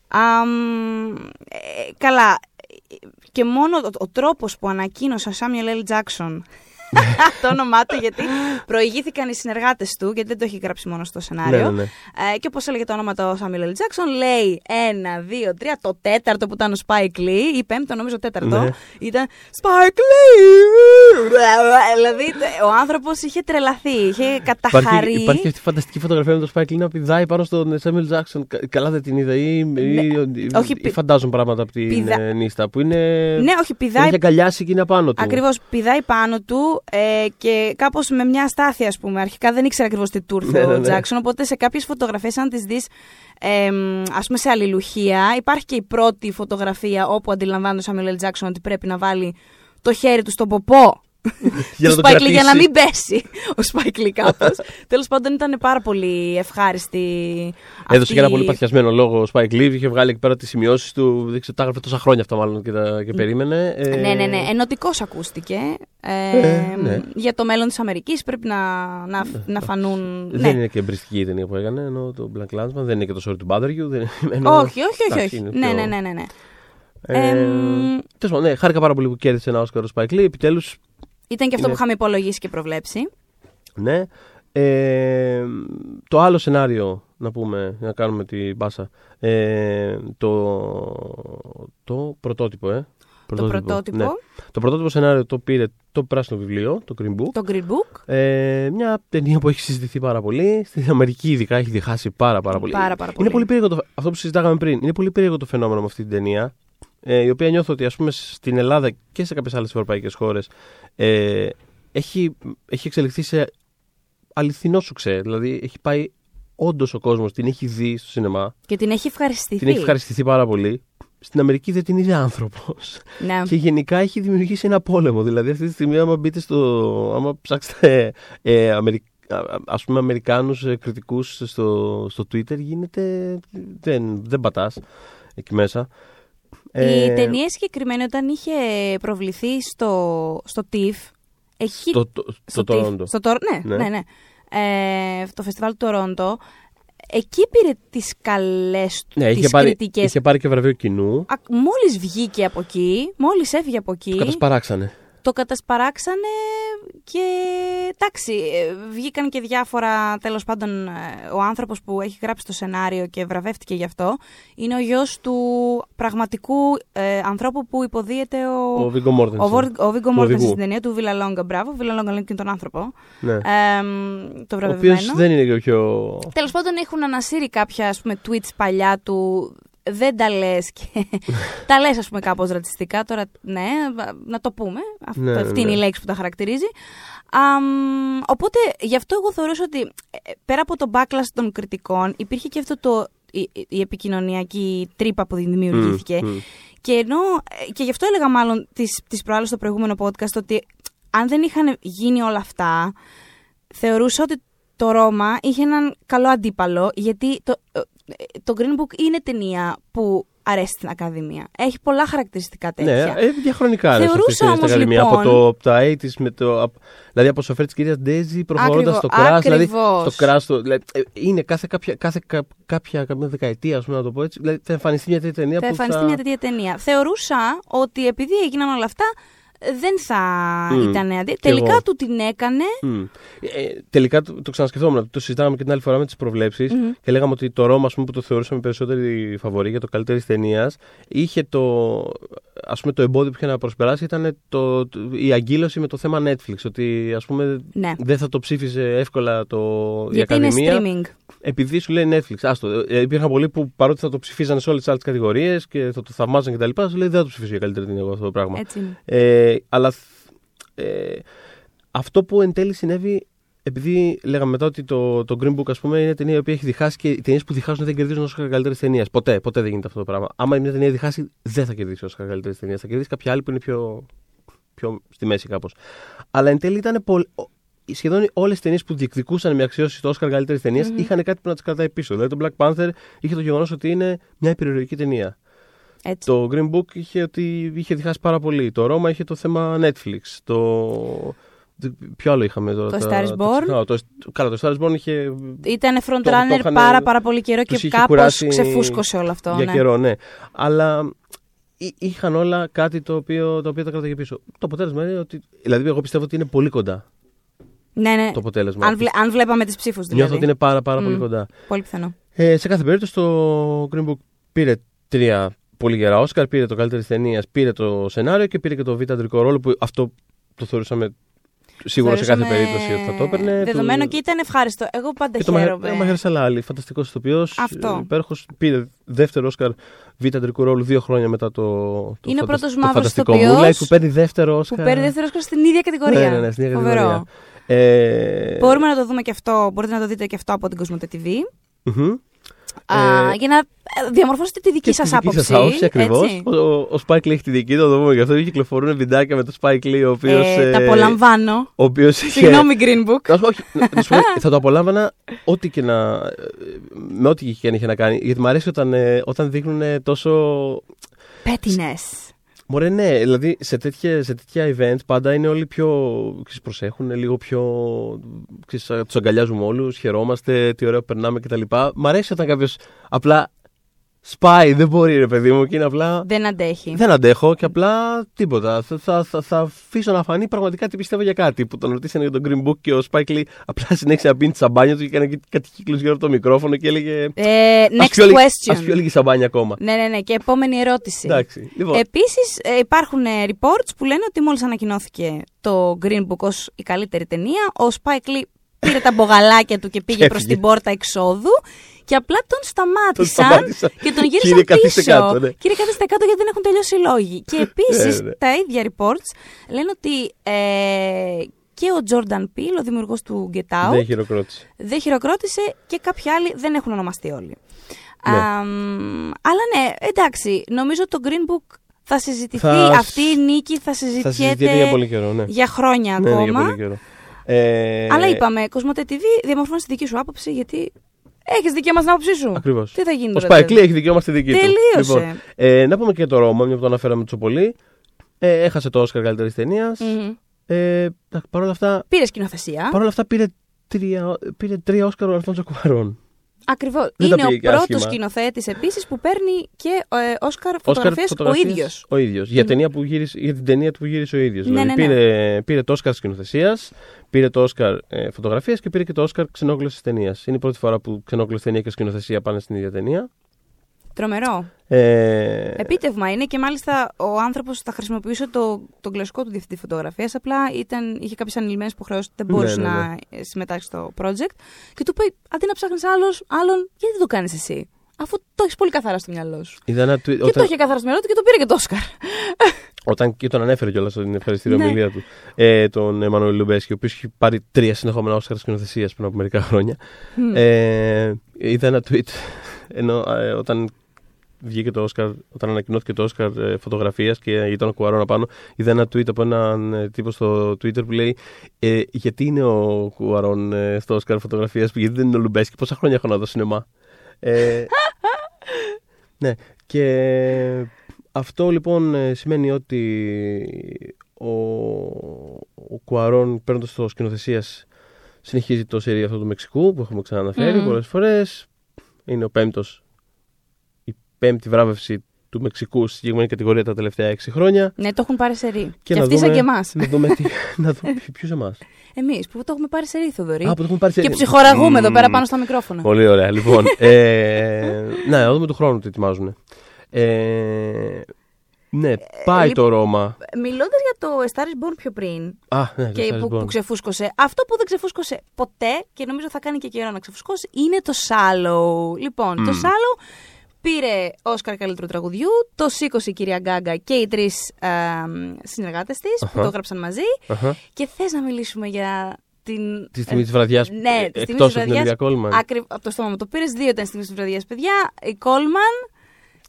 Αμ, ε, καλά, και μόνο ο, ο τρόπος που ανακοίνωσε ο Samuel L. Jackson το όνομά του, γιατί προηγήθηκαν οι συνεργάτες του, γιατί δεν το έχει γράψει μόνο στο σενάριο. Ναι, ναι, ναι. Ε, και όπως έλεγε το όνομα του Samuel L. Jackson, λέει ένα, δύο, τρία, το τέταρτο που ήταν ο Spike Lee, ή πέμπτο νομίζω τέταρτο, Ναι. ήταν Spike Lee! δηλαδή ο άνθρωπος είχε τρελαθεί, είχε καταχαρεί. Υπάρχει, υπάρχει αυτή η φανταστική φωτογραφία με τον Spike Lee να πηδάει πάνω στον Samuel Jackson. Κα- Καλά δεν την είδα ή, ή, ή- όχι, ή πη- φαντάζομαι πράγματα από την πηδά- ε, νύστα που είναι. Ναι, όχι, Τον πηδάει έχει αγκαλιάσει και είναι απάνω του. Ακριβώς, πηδάει πάνω του ε, και κάπως με μια αστάθεια, ας πούμε. Αρχικά δεν ήξερα ακριβώς τι του ήρθε Ναι, ναι, ο ναι. Τζάξον. Οπότε σε κάποιες φωτογραφίες, αν τις δεις, ε, ας πούμε σε αλληλουχία, υπάρχει και η πρώτη φωτογραφία όπου αντιλαμβάνεται ο Σάμιλ Τζάξον ότι πρέπει να βάλει το χέρι του στον ποπό. Για να του τον Spike Lee, για να κρατήσει. μην πέσει ο Spike Lee κάπως. Τέλος πάντων, ήταν πάρα πολύ ευχάριστη. Έδωσε αυτή- και ένα πολύ παθιασμένο λόγο ο Spike Lee. Είχε βγάλει εκεί πέρα τις σημειώσεις του. Δεν ξέρω, τα έγραφε τόσα χρόνια αυτά μάλλον και, τα, και περίμενε. Ε, Ναι, ναι, ναι. Ενωτικός ακούστηκε. Ε, Ε, ναι. Για το μέλλον της Αμερικής πρέπει να, να, να φανούν. Δεν ναι. είναι και εμπριστική η ταινία που έκανε, ενώ το Black Landsman δεν είναι και το Sorry to Bother You. Δεν, ενώ, Όχι, όχι, όχι. εντάξει, όχι. είναι Ναι, πιο- ναι, ναι, ναι, ναι. Ε, Εμ, Τέλος πάντων, ναι, χάρηκα πάρα πολύ που κέρδισε ένα Όσκαρο ο Spike Lee. Επιτέλους, Ήταν και αυτό Είναι- που είχαμε υπολογίσει και προβλέψει. ναι. Ε, το άλλο σενάριο, να πούμε, να κάνουμε την μπάσα. Ε, το, το πρωτότυπο, ε. πρωτότυπο. Ναι. Το πρωτότυπο σενάριο το πήρε το πράσινο βιβλίο, το Green Book. Το Green Book. Ε, μια ταινία που έχει συζητηθεί πάρα πολύ. Στην Αμερική, ειδικά, έχει διχάσει πάρα, πάρα πολύ. Πάρα, πάρα πολύ. Είναι πολύ περίεργο το, αυτό που συζητάγαμε πριν. Είναι πολύ περίεργο το φαινόμενο με αυτή την ταινία. Ε, η οποία νιώθω ότι ας πούμε στην Ελλάδα και σε κάποιες άλλες ευρωπαϊκές χώρες ε, έχει, έχει εξελιχθεί σε αληθινό σου ξέρει. Δηλαδή έχει πάει όντως ο κόσμος, την έχει δει στο σινεμά. Και την έχει ευχαριστηθεί. Την έχει ευχαριστηθεί πάρα πολύ. Στην Αμερική δεν την είδε άνθρωπος. Ναι. Και γενικά έχει δημιουργήσει ένα πόλεμο. Δηλαδή αυτή τη στιγμή, άμα μπείτε στο. άμα ψάξετε ε, Αμερι... α- ας πούμε Αμερικάνους ε, κριτικούς στο, στο Twitter γίνεται. δεν, δεν πατάς εκεί μέσα. Η Ε, ταινία συγκεκριμένη όταν είχε προβληθεί στο, στο TIFF. Εκεί, στο, το, στο TIFF, Toronto. Στο, Τορ- ναι, Ναι. ναι, ναι. Ε, το φεστιβάλ του Τορόντο. Εκεί πήρε τις καλές του, Ναι, είχε τις πάρει, κριτικές. είχε πάρει και βραβείο κοινού. Α, Μόλις βγήκε από εκεί, μόλις έφυγε από εκεί, Το κατασπαράξανε. Το κατασπαράξανε και εντάξει, ε, βγήκαν και διάφορα, τέλος πάντων, ε, ο άνθρωπος που έχει γράψει το σενάριο και βραβεύτηκε γι' αυτό, είναι ο γιος του πραγματικού ε, ανθρώπου που υποδίεται ο, Ο Βίγκο Μόρτενσεν. ο, Βόρ- ο Βίγκο Του Μόρτενσεν οδηγού. στην ταινία του Βιλαλόγκα. Μπράβο, Βιλαλόγκα λέει και τον άνθρωπο. Ναι. Ε, το ο βραβευμένο. οποίος δεν είναι και ο πιο. Τέλος πάντων, έχουν ανασύρει κάποια ας πούμε, tweets παλιά του. Δεν τα λες και. τα λες, ας πούμε, κάπως ρατσιστικά. Τώρα, ναι, να το πούμε. Αυτό, Ναι, ναι, αυτή είναι η ναι. λέξη που τα χαρακτηρίζει. Αμ, οπότε, γι' αυτό εγώ θεωρούσα ότι ε, πέρα από το backlash των κριτικών, υπήρχε και αυτό το. Η, η επικοινωνιακή τρύπα που δημιουργήθηκε. Μμ, μμ. Και ενώ. ε, Και γι' αυτό έλεγα μάλλον τις, τις προάλλες στο προηγούμενο podcast ότι αν δεν είχαν γίνει όλα αυτά, θεωρούσα ότι το Ρώμα είχε έναν καλό αντίπαλο, γιατί το, ε, το Green Book είναι ταινία που αρέσει στην Ακαδημία. Έχει πολλά χαρακτηριστικά τέτοια. Ναι, ε, διαχρονικά αρέσει αυτή η Θεωρούσα ταινία στην όμως, Ακαδημία. λοιπόν- Από, το, από τα 80's με το. απ- δηλαδή από σοφέρ της κυρίας Ντέζη προχωρώντας στο Ακριβώς, κράσ. Δηλαδή ακριβώς. στο κράσ. Το, δηλαδή, ε, είναι κάθε κάποια, κάθε, κα- κάποια, κάποια δεκαετία, ας πούμε, να το πω έτσι. Δηλαδή θα εμφανιστεί μια τέτοια ταινία θα που εμφανιστεί θα... μια τέτοια ταινία. Θεωρούσα ότι επειδή έγιναν όλα αυτά, δεν θα Μμ. ήταν αντί. Κι Τελικά εγώ. του την έκανε. Μμ. Ε, τελικά το, το ξανασκεφτόμουν. Το συζητάγαμε και την άλλη φορά με τις προβλέψεις Μμμ. και λέγαμε ότι το Ρώμα, ας πούμε, που το θεωρούσαμε περισσότερη φαβορή για το καλύτερη ταινίας, είχε το, ας πούμε, το εμπόδιο που είχε να προσπεράσει ήταν το, το- η αγκύλωση με το θέμα Netflix. Ότι ας πούμε, Ναι. δεν θα το ψήφιζε εύκολα το, η Γιατί είναι Ακαδημία. streaming. Επειδή σου λέει Netflix. Άστο. Ε, υπήρχαν πολλοί που παρότι θα το ψηφίζανε σε όλες τις άλλες κατηγορίες και θα το θαυμάζαν κτλ. Σου λέει δεν θα το ψηφίσω για καλύτερη ταινία εγώ αυτό το πράγμα. Έτσι είναι. Ε, αλλά ε, αυτό που εν τέλει συνέβη, επειδή λέγαμε μετά ότι το, το Green Book ας πούμε, είναι ταινία η οποία έχει διχάσει και οι ταινίες που διχάσουν δεν κερδίζουν όσο καλύτερη ταινία. Ποτέ, ποτέ δεν γίνεται αυτό το πράγμα. Άμα μια ταινία διχάσει, δεν θα κερδίσει όσο καλύτερη ταινία. Θα κερδίσει κάποια άλλη που είναι πιο, πιο στη μέση κάπως. Αλλά εν τέλει ήταν πολύ. Σχεδόν όλες οι ταινίες που διεκδικούσαν μια αξιώση στο Oscar καλύτερη ταινίας είχαν κάτι που να τις κρατάει πίσω. Δηλαδή το Black Panther είχε το γεγονός ότι είναι μια υπερηρωτική ταινία. Έτσι. Το Green Book είχε, ότι είχε διχάσει πάρα πολύ. Το Ρώμα είχε το θέμα Netflix. Το. Ποιο άλλο είχαμε τώρα. Το τα- Star is τα Born. ξεχνάω. Το, καλά, το Star is Born είχε. Ήταν το frontrunner είχαν- πάρα, πάρα πολύ καιρό και τους είχε κάπως κουράσει ξεφούσκωσε όλο αυτό. για ναι. καιρό, ναι. Αλλά εί- είχαν όλα κάτι το οποίο, το οποίο τα κρατάει πίσω. Το αποτέλεσμα είναι ότι. Δηλαδή, εγώ πιστεύω ότι είναι πολύ κοντά Ναι, ναι. το αποτέλεσμα. Αν, βλέ- αν βλέπαμε τις ψήφους δηλαδή. Νιώθω ότι είναι πάρα, πάρα πολύ Μμ. κοντά. Πολύ πιθανό. Ε, σε κάθε περίπτωση, το Green Book πήρε τρία πολύ γερά Όσκαρ, πήρε το καλύτερη ταινία, πήρε το σενάριο και πήρε και το β' αντρικό ρόλο που αυτό το θεωρούσαμε σίγουρα σε κάθε Θεωρούσαμε περίπτωση ότι θα το έπαιρνε. Δεδομένο Του- και ήταν ευχάριστο. Εγώ πάντα και το Μαχα- χαίρομαι. ο Μαχαίρ Σαλάλη, φανταστικός ηθοποιός. Αυτό. Υπέροχος. Πήρε δεύτερο Όσκαρ β' αντρικού ρόλου δύο χρόνια μετά το. το Είναι ο φαντα- πρώτος το μαύρος φανταστικό ηθοποιός Moonlight που παίρνει δεύτερο που Όσκαρ. παίρνει δεύτερο Όσκαρ στην ίδια κατηγορία. Ναι, ναι, ναι, στην ίδια Φοβερό. κατηγορία. Ε, Μπορούμε να το δούμε και αυτό. Μπορείτε να το δείτε και αυτό από την Κοσμοτέ TV. μμμ. Α, Ε, για να ε, διαμορφώσετε τη δική Και σας τη δική άποψη. σας άποψη, ακριβώς. έτσι. Ο, ο, ο Spike Lee έχει τη δική του, θα το πούμε γι' αυτό. Κυκλοφορούν βιντεάκια με το Spike Lee, ο οποίος. Ε, τα απολαμβάνω. Ο οποίος είχε... Συγγνώμη, Green Book. Να σου πω, όχι, να- να σου πω, θα το απολάμβανα ό,τι και να, με ό,τι και να είχε να κάνει. Γιατί μου αρέσει όταν, ε, όταν δείχνουν τόσο. Pettiness. Μωρέ, ναι, δηλαδή σε τέτοια, σε τέτοια event πάντα είναι όλοι πιο. Ξέρεις, προσέχουν, λίγο πιο. Τους αγκαλιάζουμε όλους, χαιρόμαστε, τι ωραίο που περνάμε κτλ. Μ' αρέσει όταν κάποιος απλά σπάει, δεν μπορεί ρε παιδί μου και είναι απλά. Δεν αντέχει. Δεν αντέχω και απλά τίποτα. Θα, θα, θα, θα αφήσω να φανεί πραγματικά τι πιστεύω για κάτι. Που τον ρωτήσανε για τον Green Book και ο Spike Lee απλά συνέχισε να πίνει τη σαμπάνια του και έκανε κάτι κύκλους γύρω από το μικρόφωνο και έλεγε. Ε, «Ας next πιω λίγη- question. Ας πιω λίγη σαμπάνια ακόμα. Ναι, ναι, ναι. Και επόμενη ερώτηση. Εντάξει. Λοιπόν, Επίσης, υπάρχουν ε, reports που λένε ότι μόλις ανακοινώθηκε το Green Book ως η καλύτερη ταινία, ο Spike Lee πήρε τα μπογαλάκια του και πήγε Και προς έφυγε. την πόρτα εξόδου και απλά τον σταμάτησαν, Τον σταμάτησαν. και τον Κύριε, γύρισαν καθίστε πίσω. κάτω, ναι. Κύριε, καθίστε κάτω γιατί δεν έχουν τελειώσει οι λόγοι. Και επίσης, Ναι, ναι. τα ίδια reports λένε ότι ε, και ο Jordan Peele, ο δημιουργός του Get Out, δεν χειροκρότησε. δεν χειροκρότησε και κάποιοι άλλοι δεν έχουν ονομαστεί όλοι. Ναι. Αμ, αλλά ναι, εντάξει, νομίζω το Green Book θα συζητηθεί, Θα σ- αυτή η νίκη θα συζητιέται, Θα συζητηθεί για πολύ καιρό, ναι. για χρόνια Ναι, ναι, ακόμα. για πολύ καιρό. Ε, Αλλά είπαμε, Κοσμοτέ TV, διαμορφώνει τη δική σου άποψη, γιατί έχεις δικαίωμα στην άποψή σου. Ακριβώς. Τι θα γίνει Ο τώρα. Spike Lee έχει δικαίωμα στη δική του. Τελείωσε. Λοιπόν, ε, να πούμε και το Ρώμα, μια που το αναφέραμε τόσο πολύ. Ε, έχασε το Όσκαρ καλύτερης ταινίας. Μμμ. Ε, Παρ' όλα αυτά, Πήρε σκηνοθεσία. παρόλα αυτά πήρε, τρία, πήρε τρία Όσκαρ ο Αλφόνσο Κουαρών. Ακριβώς. Δεν Είναι τα ο πήγε και πρώτος άσχημα. σκηνοθέτης επίσης που παίρνει και ε, Όσκαρ Όσκαρ φωτογραφίες ο φωτογραφίες ίδιος. Ο ίδιος. Για, ταινία που γύρισε, για την ταινία του που γύρισε ο ίδιος. Ναι, δηλαδή, ναι, ναι. Πήρε, πήρε το Όσκαρ σκηνοθεσίας, πήρε το Όσκαρ ε, φωτογραφία και πήρε και το Όσκαρ ξενόγλωση ταινίας. Είναι η πρώτη φορά που ξενόγλωση ταινία και σκηνοθεσία πάνε στην ίδια ταινία. Τρομερό. Ε, Επίτευγμα είναι και μάλιστα ο άνθρωπος θα χρησιμοποιούσε το, τον κλασικό του διευθυντή φωτογραφίας. Απλά ήταν, είχε κάποιες ανηλυμένες υποχρεώσεις, δεν Ναι, μπορούσε ναι, ναι. να ε, συμμετάσχει στο project. Και του είπε: Αντί να ψάχνεις άλλον, γιατί δεν το κάνεις εσύ. Αφού το έχεις πολύ καθαρά στο μυαλό σου. είδα ένα tweet, Και το όταν, είχε καθαρά στο μυαλό του και το πήρε και το Όσκαρ. όταν και τον ανέφερε κιόλας στην ευχαριστήρια Ναι. ομιλία του, ε, τον Εμμανουέλ Λουμπέσκι, ο οποίος έχει πάρει τρία συνεχόμενα Όσκαρ σκηνοθεσίας πριν από μερικά χρόνια. Ε, είδα ένα tweet ενώ, ε, όταν βγήκε το Όσκαρ, όταν ανακοινώθηκε το Όσκαρ ε, φωτογραφίας και ήταν ο Κουαρόν πάνω, είδα ένα tweet από έναν ε, τύπο στο Twitter που λέει ε, Γιατί είναι ο Κουαρόν ε, στο Όσκαρ φωτογραφίας, γιατί δεν είναι ο Λουμπέσκι, πόσα χρόνια έχω να δω σινεμά. Ε, ναι, και αυτό λοιπόν ε, σημαίνει ότι ο, ο Κουαρόν παίρνοντας το σκηνοθεσίας συνεχίζει το σερί αυτό του Μεξικού που έχουμε ξαναναφέρει Μμμ. πολλές φορές. Είναι ο πέμπτος, η πέμπτη βράβευση του Μεξικού στη συγκεκριμένη κατηγορία τα τελευταία έξι χρόνια. ναι, το έχουν πάρει σε ρί. Και, να αυτοί δούμε- σαν και εμάς. Να δούμε τι. να δούμε ποιου εμάς. Εμείς που το έχουμε πάρει σε ρί, Θοδωρή. Α, που το έχουμε πάρει σε Και ρί. ψυχοραγούμε εδώ Μμμ. πέρα πάνω στα μικρόφωνα. Πολύ ωραία. Λοιπόν, ε, ναι, να δούμε του χρόνου τι ετοιμάζουν. Ε, ναι, πάει λίπ- το Ρώμα. Μιλώντας για το A Star is Born πιο πριν, Α, ναι, και το που, Star is Born. που ξεφούσκωσε. Αυτό που δεν ξεφούσκωσε ποτέ και νομίζω θα κάνει και καιρό να ξεφουσκώσει είναι το Shallow. Λοιπόν, το Shallow πήρε Όσκαρ καλύτερου τραγουδιού, το σήκωσε η κυρία Γκάγκα και οι τρεις συνεργάτες της που Αχα. το έγραψαν μαζί. Αχα. Και θες να μιλήσουμε για την. Τη στιγμή της βραδιάς. Ναι, τη στιγμή Εκτός της από την βραδιάς. Ολυμπία Κόλμαν. Ακρι... Από το στόμα μου το πήρες. Δύο ήταν στιγμή της βραδιάς, παιδιά. Η Κόλμαν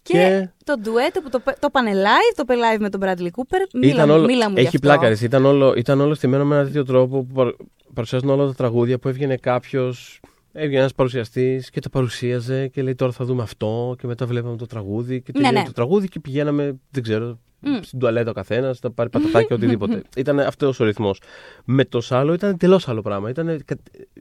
και, Και- το ντουέτο που το, πε- το πάνε live, το είπε live με τον Bradley Cooper. Μίλα, Ήταν μου, όλο, μίλα μου γι' έχει αυτό. πλάκα, ρε, ήταν όλο, ήταν όλο στημένο με ένα τέτοιο τρόπο που παρ- παρουσιάζουν όλα τα τραγούδια που έβγαινε κάποιος. Έβγαινε ένας παρουσιαστής και τα παρουσίαζε και λέει τώρα θα δούμε αυτό και μετά βλέπαμε το τραγούδι και Ναι, τελείωνε ναι. το τραγούδι και πηγαίναμε, δεν ξέρω, Μμ. στην τουαλέτα ο καθένας, να πάρει πατατάκια, οτιδήποτε. ήταν αυτός ο ρυθμός. Με το σάλο ήταν τελώς άλλο πράγμα. Ήταν, κα-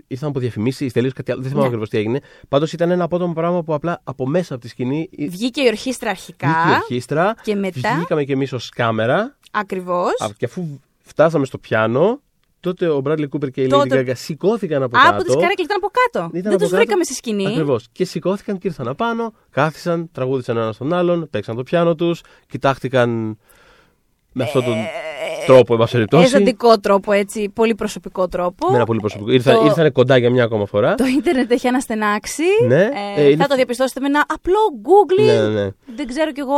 ήρθαν από διαφημίσεις, τελείως κάτι άλλο. Δεν θυμάμαι Ναι. ακριβώς τι έγινε. Πάντως ήταν ένα απότομο πράγμα που απλά από μέσα από τη σκηνή η- Βγήκε η ορχήστρα αρχικά. βγήκε η ορχήστρα. και μετά- Βγήκαμε κι εμείς ως κάμερα. Ακριβώς. Α, Και αφού φτάσαμε στο πιάνο, τότε ο Bradley Cooper και η Lady Τότε- Gaga σηκώθηκαν από Από κάτω. τι καρέκλε ήταν από κάτω. Ήταν δεν από τους κάτω. βρήκαμε στη σκηνή. Ακριβώς. Και σηκώθηκαν και ήρθαν απάνω, κάθισαν, τραγούδισαν ένα στον άλλον, παίξαν το πιάνο τους, κοιτάχτηκαν με αυτόν τον τρόπο, εν πάση περιπτώσει. Εζαντικό τρόπο, έτσι. Πολύ προσωπικό τρόπο. Με ένα πολύ προσωπικό. Ήρθαν, Το- ήρθαν κοντά για μια ακόμα φορά. Το ίντερνετ έχει αναστενάξει. Ναι. Ε, Ε, είναι- Θα το διαπιστώσετε με ένα απλό googling. Ναι, ναι, ναι. Δεν ξέρω κι εγώ.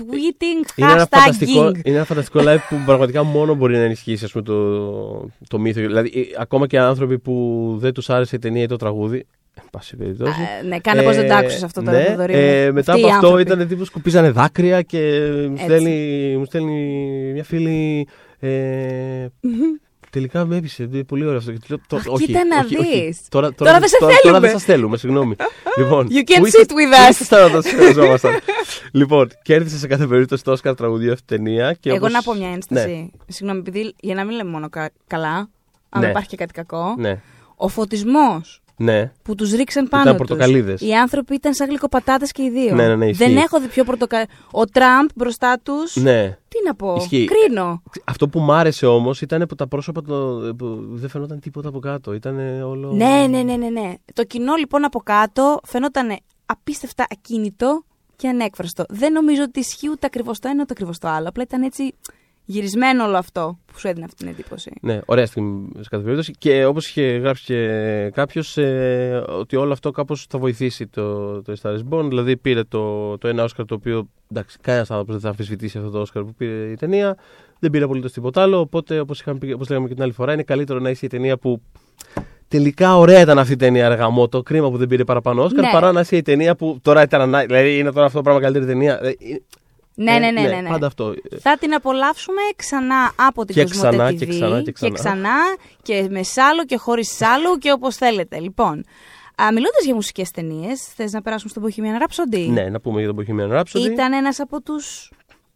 Tweeting, Είναι ένα, φανταστικό, hashtagging. είναι ένα φανταστικό live που πραγματικά μόνο μπορεί να ενισχύσει ας πούμε, το, το μύθο. Δηλαδή, ε, ακόμα και άνθρωποι που δεν τους άρεσε η ταινία ή το τραγούδι. Εν πάση περιπτώσει. Ε, ναι, κάνε πως δεν τ' άκουσες αυτό τώρα, ναι, Θοδωρή μου. ε, μετά Αυτοί από οι αυτό άνθρωποι. ήταν τύπους σκουπίζανε δάκρυα και μου Έτσι. στέλνει, μου στέλνει μια φίλη. Ε, τελικά με έπεισε. Είναι πολύ ωραίο αυτό. Και λέω, το- Αχ, όχι, κοίτα να όχι, όχι. δεις. Τώρα, Τώρα δεν σε Τώρα θέλουμε. δεν σας θέλουμε, συγγνώμη. λοιπόν, You can't πού sit είσαστε- with πού us. ήσασταν όταν σας χρειαζόμασταν. λοιπόν, κέρδισε σε κάθε περίπτωση το Oscar τραγουδίου αυτή η ταινία. Και Εγώ όπως- να πω μια ένσταση. Ναι, Συγγνώμη, επειδή για να μην λέμε μόνο κα- καλά, αν Ναι. υπάρχει και κάτι κακό. ναι. Ο φωτισμός Ναι. που τους ρίξαν πάνω Ήταν τους. πορτοκαλίδες. Οι άνθρωποι ήταν σαν γλυκοπατάτε και οι δύο. Ναι, ναι, ναι, ισχύει. Δεν έχω δει πιο πορτοκα... Ο Τραμπ μπροστά τους. Ναι. Τι να πω. Ισχύει. Κρίνω. Αυτό που μ' άρεσε όμως ήταν που τα πρόσωπα το, που δεν φαινόταν τίποτα από κάτω. Ήταν όλο. Ναι, ναι, ναι, ναι, ναι. Το κοινό λοιπόν από κάτω φαινόταν απίστευτα ακίνητο και ανέκφραστο. Δεν νομίζω ότι ισχύει ούτε ακριβώς το ένα ούτε ακριβώς το άλλο. Απλά ήταν έτσι γυρισμένο όλο αυτό που σου έδινε αυτή την εντύπωση. Ναι, ωραία στιγμή σε κάθε περίπτωση. Και όπως είχε γράψει και κάποιος, ε, ότι όλο αυτό κάπως θα βοηθήσει το, το Star is Born. Δηλαδή πήρε το, το ένα Όσκαρ το οποίο. Εντάξει, κανένας άνθρωπος δεν θα αμφισβητήσει αυτό το Όσκαρ που πήρε η ταινία. Δεν πήρε απολύτως τίποτα άλλο. Οπότε, όπως λέγαμε και την άλλη φορά, είναι καλύτερο να είσαι η ταινία που. Τελικά ωραία ήταν αυτή η ταινία, αργαμό. Το κρίμα που δεν πήρε παραπάνω Όσκαρ, Ναι. παρά να είσαι η ταινία που τώρα ήταν. ανά- Δηλαδή είναι τώρα αυτό το πράγμα καλύτερη ταινία. Ε, ε, Ναι, ε, ναι, ναι, ναι, ναι. Πάντα αυτό. Θα την απολαύσουμε ξανά από την Και Κοσμοτέ ξανά TV και ξανά και ξανά. και ξανά και με σάλο και χωρίς σάλο και όπως θέλετε. Λοιπόν, α, μιλώντας για μουσικές ταινίες, θες να περάσουμε στον Bohemian Rhapsody; Ναι, να πούμε για τον Bohemian Rhapsody. Ήταν ένας από τους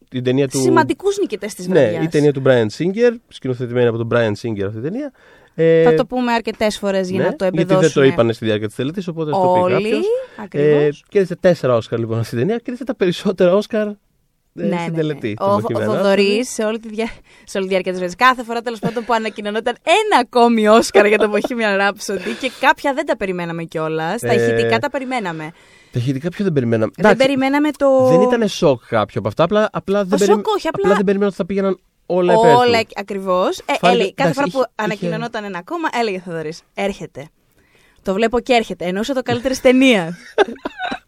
την ταινία του... σημαντικούς νικητές της Ναι, βραδιάς. η ταινία του Brian Singer, σκηνοθετημένη από τον Brian Singer αυτή η ταινία. Ε, Θα το πούμε αρκετές φορές για ναι, να το Γιατί εμπεδώσουμε. δεν το είπανε στη διάρκεια της τελετής, οπότε ας το πει Όλοι, κάποιος. ακριβώς. Ε, κέρδισε τέσσερα Όσκαρ λοιπόν αυτή η ταινία. Κέρδισε τα περισσότερα Όσκαρ ε, ναι, στην ναι, τελετή. ναι. του Ο, ο Bohemian Θοδωρή σε, όλη τη δια... σε όλη τη διάρκεια της ζωής. Κάθε φορά τέλος πάντων που ανακοινωνόταν ένα ακόμη Όσκαρ για το Bohemian Rhapsody και κάποια δεν τα περιμέναμε κιόλας. Τα Ε, ηχητικά τα περιμέναμε. Τα ηχητικά ποιο δεν περιμέναμε; Δεν Εντάξει, περιμέναμε το. δεν ήταν σοκ κάποιο από αυτά. Απλά, απλά, δεν, σοκ περιμέ- όχι, απλά- δεν περίμενα ότι θα πήγαιναν όλα υπέρ του. Όλα ακριβώς. Ε, Φάνηκε- έλεγε, κάθε εντάξει, φορά που είχε- ανακοινωνόταν ένα ακόμα, έλεγε Θοδωρής. Έρχεται. Το βλέπω και έρχεται. Εννοούσα το καλύτερη ταινία.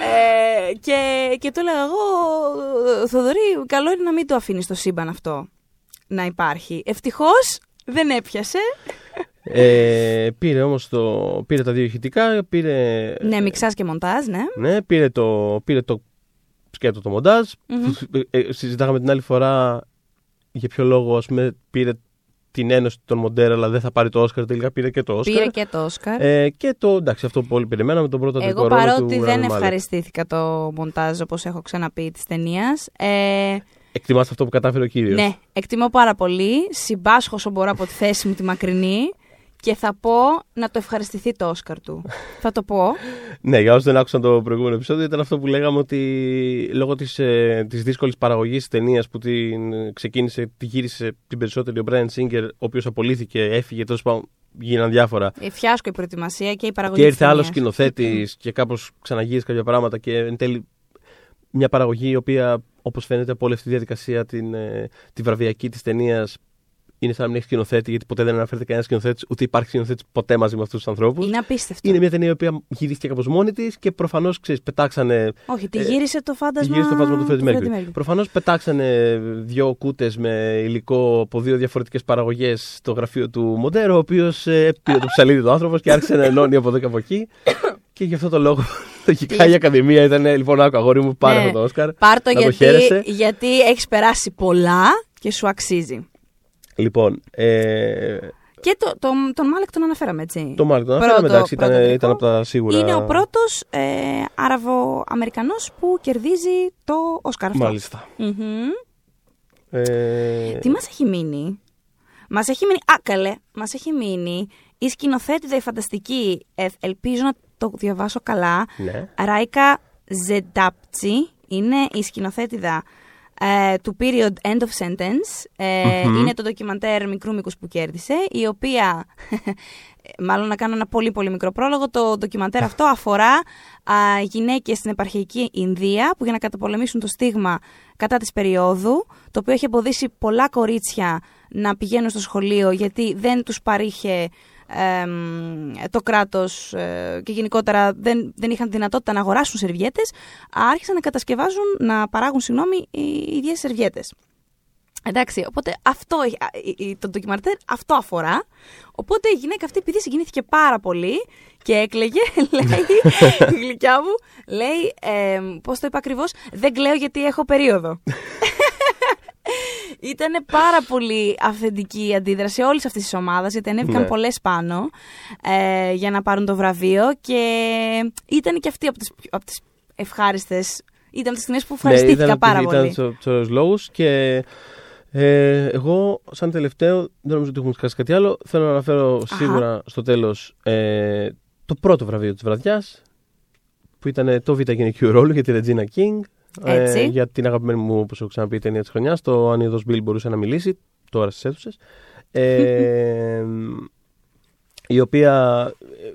ε, και, και του έλεγα εγώ, Θοδωρή, καλό είναι να μην το αφήνεις το σύμπαν αυτό να υπάρχει. Ευτυχώς δεν έπιασε. Ε, πήρε όμως το, πήρε τα δύο ηχητικά, πήρε, ναι, μιξάς και μοντάζ, ναι. ναι, πήρε το, πήρε το σκέτο το μοντάζ. Μμμ. Ε, ε, συζητάγαμε την άλλη φορά για ποιο λόγο ας πούμε, πήρε την ένωση των Μοντέρα, αλλά δεν θα πάρει το Όσκαρ. Τελικά πήρε και το Όσκαρ. Πήρε και το Όσκαρ. Ε, και το εντάξει, αυτό που όλοι περιμέναμε, τον πρώτο Εγώ ρόλο παρότι του δεν Rami Malek. ευχαριστήθηκα το μοντάζ όπως έχω ξαναπεί της ταινίας. Ε, Εκτιμάς αυτό που κατάφερε ο κύριος; ναι, εκτιμώ πάρα πολύ. Συμπάσχω όσο μπορώ από τη θέση μου τη μακρινή και θα πω να το ευχαριστηθεί το Όσκαρ του. θα το πω. Ναι, για όσους δεν άκουσαν το προηγούμενο επεισόδιο, ήταν αυτό που λέγαμε ότι λόγω της ε, της δύσκολης παραγωγής τη ταινίας που την ξεκίνησε, τη γύρισε την περισσότερη ο Brian Singer, ο οποίος απολύθηκε, έφυγε, τέλος πάντων γίναν διάφορα. Ε, Φιάσκο η προετοιμασία και η παραγωγή Και της ήρθε άλλος ταινίας. σκηνοθέτης και κάπως ξαναγύρισε κάποια πράγματα και εν τέλει μια παραγωγή η οποία, όπως φαίνεται από όλη αυτή τη διαδικασία, την, ε, τη βραβιακή της ταινίας, είναι σαν να μην έχεις σκηνοθέτη, γιατί ποτέ δεν αναφέρεται κανένας σκηνοθέτης, ούτε υπάρχει σκηνοθέτης ποτέ μαζί με αυτούς τους ανθρώπους. Είναι απίστευτο. Είναι μια ταινία η οποία γυρίστηκε κάπως μόνη της και προφανώς πετάξανε. Όχι, τη ε, γύρισε το φάντασμα, Γύρισε το φάσμα του Freddie Freddie Mercury. Mercury. Προφανώς πετάξανε δύο κούτες με υλικό από δύο διαφορετικές παραγωγές στο γραφείο του Μοντέρο, ο οποίος πήρε το ψαλίδι του άνθρωπος και άρχισε να ενώνει από εδώ και από εκεί. και γι' αυτό το λόγο, λογικά η Ακαδημία ήταν, λοιπόν, άκου αγόρι μου, πάρε Ναι. αυτό το Όσκαρ. Πάρ' το να το γιατί, χαίρεσαι. γιατί έχεις περάσει πολλά και σου αξίζει. Λοιπόν, ε, Και το, το, τον Μάλεκ τον αναφέραμε, έτσι. το Μάρκο τον αναφέραμε, Πρώτο- εντάξει, ήταν, πρώτο ήταν από τα σίγουρα. Είναι ο πρώτος ε, Άραβο-Αμερικανός που κερδίζει το Όσκαρ αυτό. Μάλιστα. Μμμ. Ε, Τι μας έχει μείνει; Μας έχει μείνει, α καλέ, μας έχει μείνει η σκηνοθέτηδα η φανταστική, ε, ελπίζω να το διαβάσω καλά, ναι. Ράικα Ζεντάπτσι είναι η σκηνοθέτηδα ε, του Period End of Sentence. Ε, Μμμ. Είναι το ντοκιμαντέρ μικρού μήκους που κέρδισε, η οποία, μάλλον να κάνω ένα πολύ πολύ μικρό πρόλογο, το ντοκιμαντέρ αυτό αφορά α, γυναίκες στην επαρχιακή Ινδία που για να καταπολεμήσουν το στίγμα κατά της περίοδου, το οποίο έχει εμποδίσει πολλά κορίτσια να πηγαίνουν στο σχολείο γιατί δεν τους παρήχε εμ, το κράτος ε, και γενικότερα δεν, δεν είχαν δυνατότητα να αγοράσουν σερβιέτες, άρχισαν να κατασκευάζουν, να παράγουν, συγγνώμη, οι ίδιες σερβιέτες. Εντάξει, οπότε αυτό, α, η- η- το ντοκιμαντέρ αυτό αφορά. Οπότε η γυναίκα αυτή, επειδή συγκινήθηκε πάρα πολύ και έκλαιγε, λέει, η γλυκιά μου, λέει, ε, πώς το είπα ακριβώς, δεν κλαίω γιατί έχω περίοδο. Ήταν πάρα πολύ αυθεντική η αντίδραση όλης αυτής της ομάδας, γιατί ανέβηκαν Ναι. πολλές πάνω ε, για να πάρουν το βραβείο και ήταν και αυτή από τις από τις ευχάριστες. Ήταν από τις στιγμές που ευχαριστήθηκα Ναι, ήταν, πάρα ήταν πολύ. Ήταν στου λόγους και Ε, εγώ, σαν τελευταίο, δεν νομίζω ότι έχουμε σκάσει κάτι άλλο. Θέλω να αναφέρω σίγουρα στο τέλος ε, το πρώτο βραβείο της βραδιάς, που ήταν το Β' γυναικείο ρόλο για τη Regina King. Έτσι. για την αγαπημένη μου, όπως έχω ξαναπεί, ταινία της χρονιάς. Το Αν η Οδός Μπιλ μπορούσε να μιλήσει, τώρα στις αίθουσες. Ε, η οποία. ε,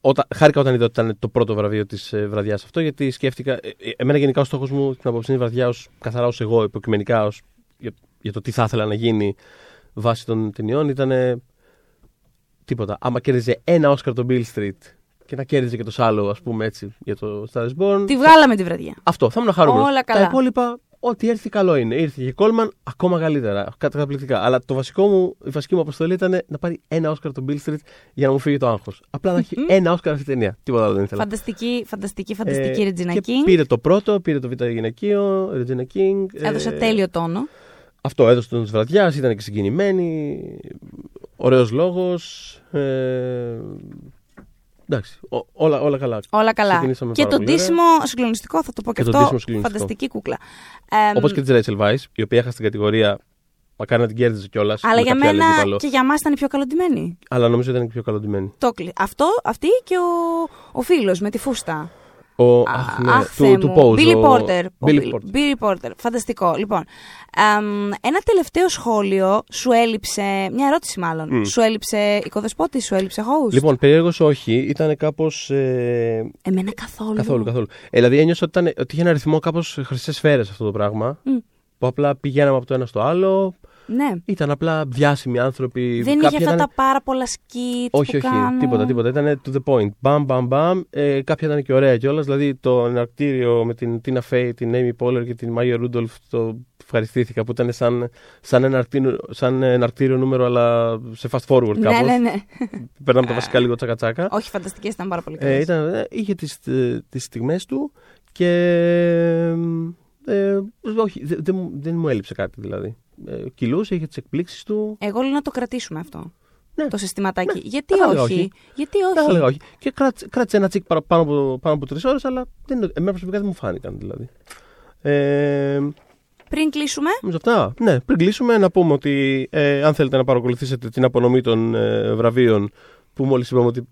Όταν, χάρηκα όταν είδα ότι ήταν το πρώτο βραβείο της ε, βραδιάς αυτό, γιατί σκέφτηκα. ε, ε, εμένα γενικά ο στόχος μου την απόψινή βραδιά, ως, καθαρά ως εγώ, υποκειμενικά, ως, για, για το τι θα ήθελα να γίνει βάσει των ταινιών, ήταν. τίποτα. Άμα κέρδιζε ένα Όσκαρ το Bill Street και να κέρδιζε και το Σάλο, ας πούμε έτσι, για το Star is Born. Τη βγάλαμε τη βραδιά. Αυτό, θα ήμουν χαρούμενος. Όλα καλά. Τα υπόλοιπα, ό,τι έρθει καλό είναι. Ήρθε και η Κόλμαν, ακόμα καλύτερα. Καταπληκτικά. Αλλά το βασικό μου, η βασική μου αποστολή ήταν να πάρει ένα Όσκαρ το Bill Street για να μου φύγει το άγχος. Απλά να έχει ένα Όσκαρ αυτή η ταινία. Τίποτα άλλο δεν ήθελα. Φανταστική, φανταστική, φανταστική Ε, Regina και King. Πήρε το πρώτο, πήρε το Β' γυναικείο, Regina King. Έδωσε ε, τέλειο τόνο. Αυτό έδωσε τον της βραδιάς, ήταν και συγκινημένη. Ωραίος λόγος. Ε, εντάξει, ό- όλα, όλα καλά. Όλα καλά. Ξεκινήσαμε Και πάρα το πολύ ωραία. ντύσιμο συγκλονιστικό, θα το πω και, Και το αυτό. ντύσιμο συγκλονιστικό. Φανταστική κούκλα. Ε, Όπω και τη Rachel Weisz, η οποία έχασε την κατηγορία. Μακάρι να την κέρδιζε κιόλας. αλλά για μένα και για μα ήταν η πιο καλοντημένη. Αλλά νομίζω ήταν και πιο καλοντημένη. Το κλει- Αυτό, αυτή και ο, ο φίλος με τη φούστα. Ο, Α, αχ, ναι, αχ, του, Θεέ του μου. Pose. Billy ο- Porter. Ο Billy Bill- Porter. Billy Porter. Φανταστικό. Λοιπόν, εμ, ένα τελευταίο σχόλιο σου έλειψε, μια ερώτηση μάλλον. Μμ. Σου έλειψε οικοδεσπότη, σου έλειψε host; Λοιπόν, περίεργος όχι. Ήταν κάπως. Ε, Εμένα καθόλου. καθόλου, καθόλου. Ε, δηλαδή ένιωσα ότι, ήταν, ότι είχε ένα ρυθμό κάπως χρυσές σφαίρες αυτό το πράγμα. Μμ. Που απλά πηγαίναμε από το ένα στο άλλο. Ναι. Ήταν απλά διάσημοι άνθρωποι. Δεν Κάποιοι είχε αυτά ήταν- τα πάρα πολλά skits Όχι, που όχι, κάνουν. τίποτα, τίποτα. Ήταν to the point. Μπαμ, μπαμ, μπαμ. Ε, κάποια ήταν και ωραία κιόλας. Δηλαδή το εναρκτήριο με την Τίνα Φέι, την Amy Poehler και την Μάγια Ρούντολφ το ευχαριστήθηκα που ήταν σαν, σαν, εναρκτήριο, σαν εναρκτήριο νούμερο αλλά σε fast forward Ναι, κάπως. ναι, ναι. Περνάμε τα βασικά λίγο τσακα τσακα. Όχι, φανταστικές ήταν πάρα πολύ Ε, καλές. ήταν, ε, είχε τις, ε, τις στιγμές του και ε, όχι, δε- δεν μου- δεν μου έλειψε κάτι δηλαδή. Ε, κυλούσε, είχε τις εκπλήξεις του. Εγώ λέω να το κρατήσουμε αυτό. Ναι. Το συστηματάκι. Ναι, Γιατί θα έλεγα όχι; όχι. Γιατί Δεν θα όχι; έλεγα όχι. Και κράτησε, κράτησε ένα τσικ παρα- πάνω από, πάνω από τρεις ώρες, αλλά δεν, είναι- εμένα προσωπικά δεν μου φάνηκαν δηλαδή. Ε, Πριν κλείσουμε, νομίζω αυτά. Ναι, πριν κλείσουμε, να πούμε ότι ε, αν θέλετε να παρακολουθήσετε την απονομή των ε, βραβείων που μόλις είπαμε ότι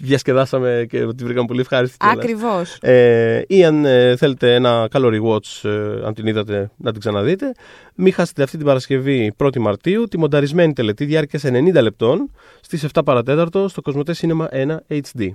διασκεδάσαμε και ότι βρήκαμε πολύ ευχάριστη. κιόλας. ακριβώς. Ε, ή αν ε, θέλετε ένα καλό rewatch, ε, αν την είδατε, να την ξαναδείτε. Μην χάσετε αυτή την Παρασκευή 1η Μαρτίου τη μονταρισμένη τελετή διάρκεια 90 λεπτών στις 7 παρατέταρτο στο Κοσμοτέ Cinema 1 HD.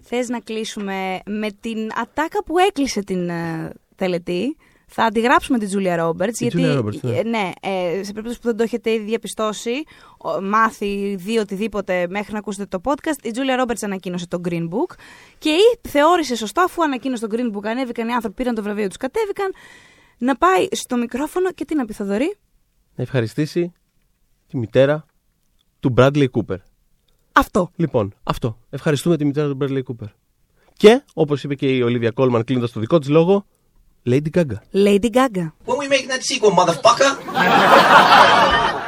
Θες να κλείσουμε με την ατάκα που έκλεισε την ε, τελετή; Θα αντιγράψουμε την Τζούλια Ρόμπερτς. Την Γιατί, Julia Roberts, ναι. ε, ναι, ε, σε περίπτωση που δεν το έχετε ήδη διαπιστώσει, ο- μάθει, δει οτιδήποτε μέχρι να ακούσετε το podcast, η Τζούλια Ρόμπερτς ανακοίνωσε το Green Book και ή θεώρησε σωστό, αφού ανακοίνωσε το Green Book, ανέβηκαν οι άνθρωποι, πήραν το βραβείο τους, κατέβηκαν, να πάει στο μικρόφωνο και τι να πει, Θοδωρή; Να ευχαριστήσει τη μητέρα του Bradley Cooper. Αυτό. Λοιπόν, αυτό. Ευχαριστούμε τη μητέρα του Bradley Cooper. Και, όπως είπε και η Olivia Colman κλείνοντας το δικό της λόγο, Lady Gaga. Lady Gaga. When we make that sequel, motherfucker?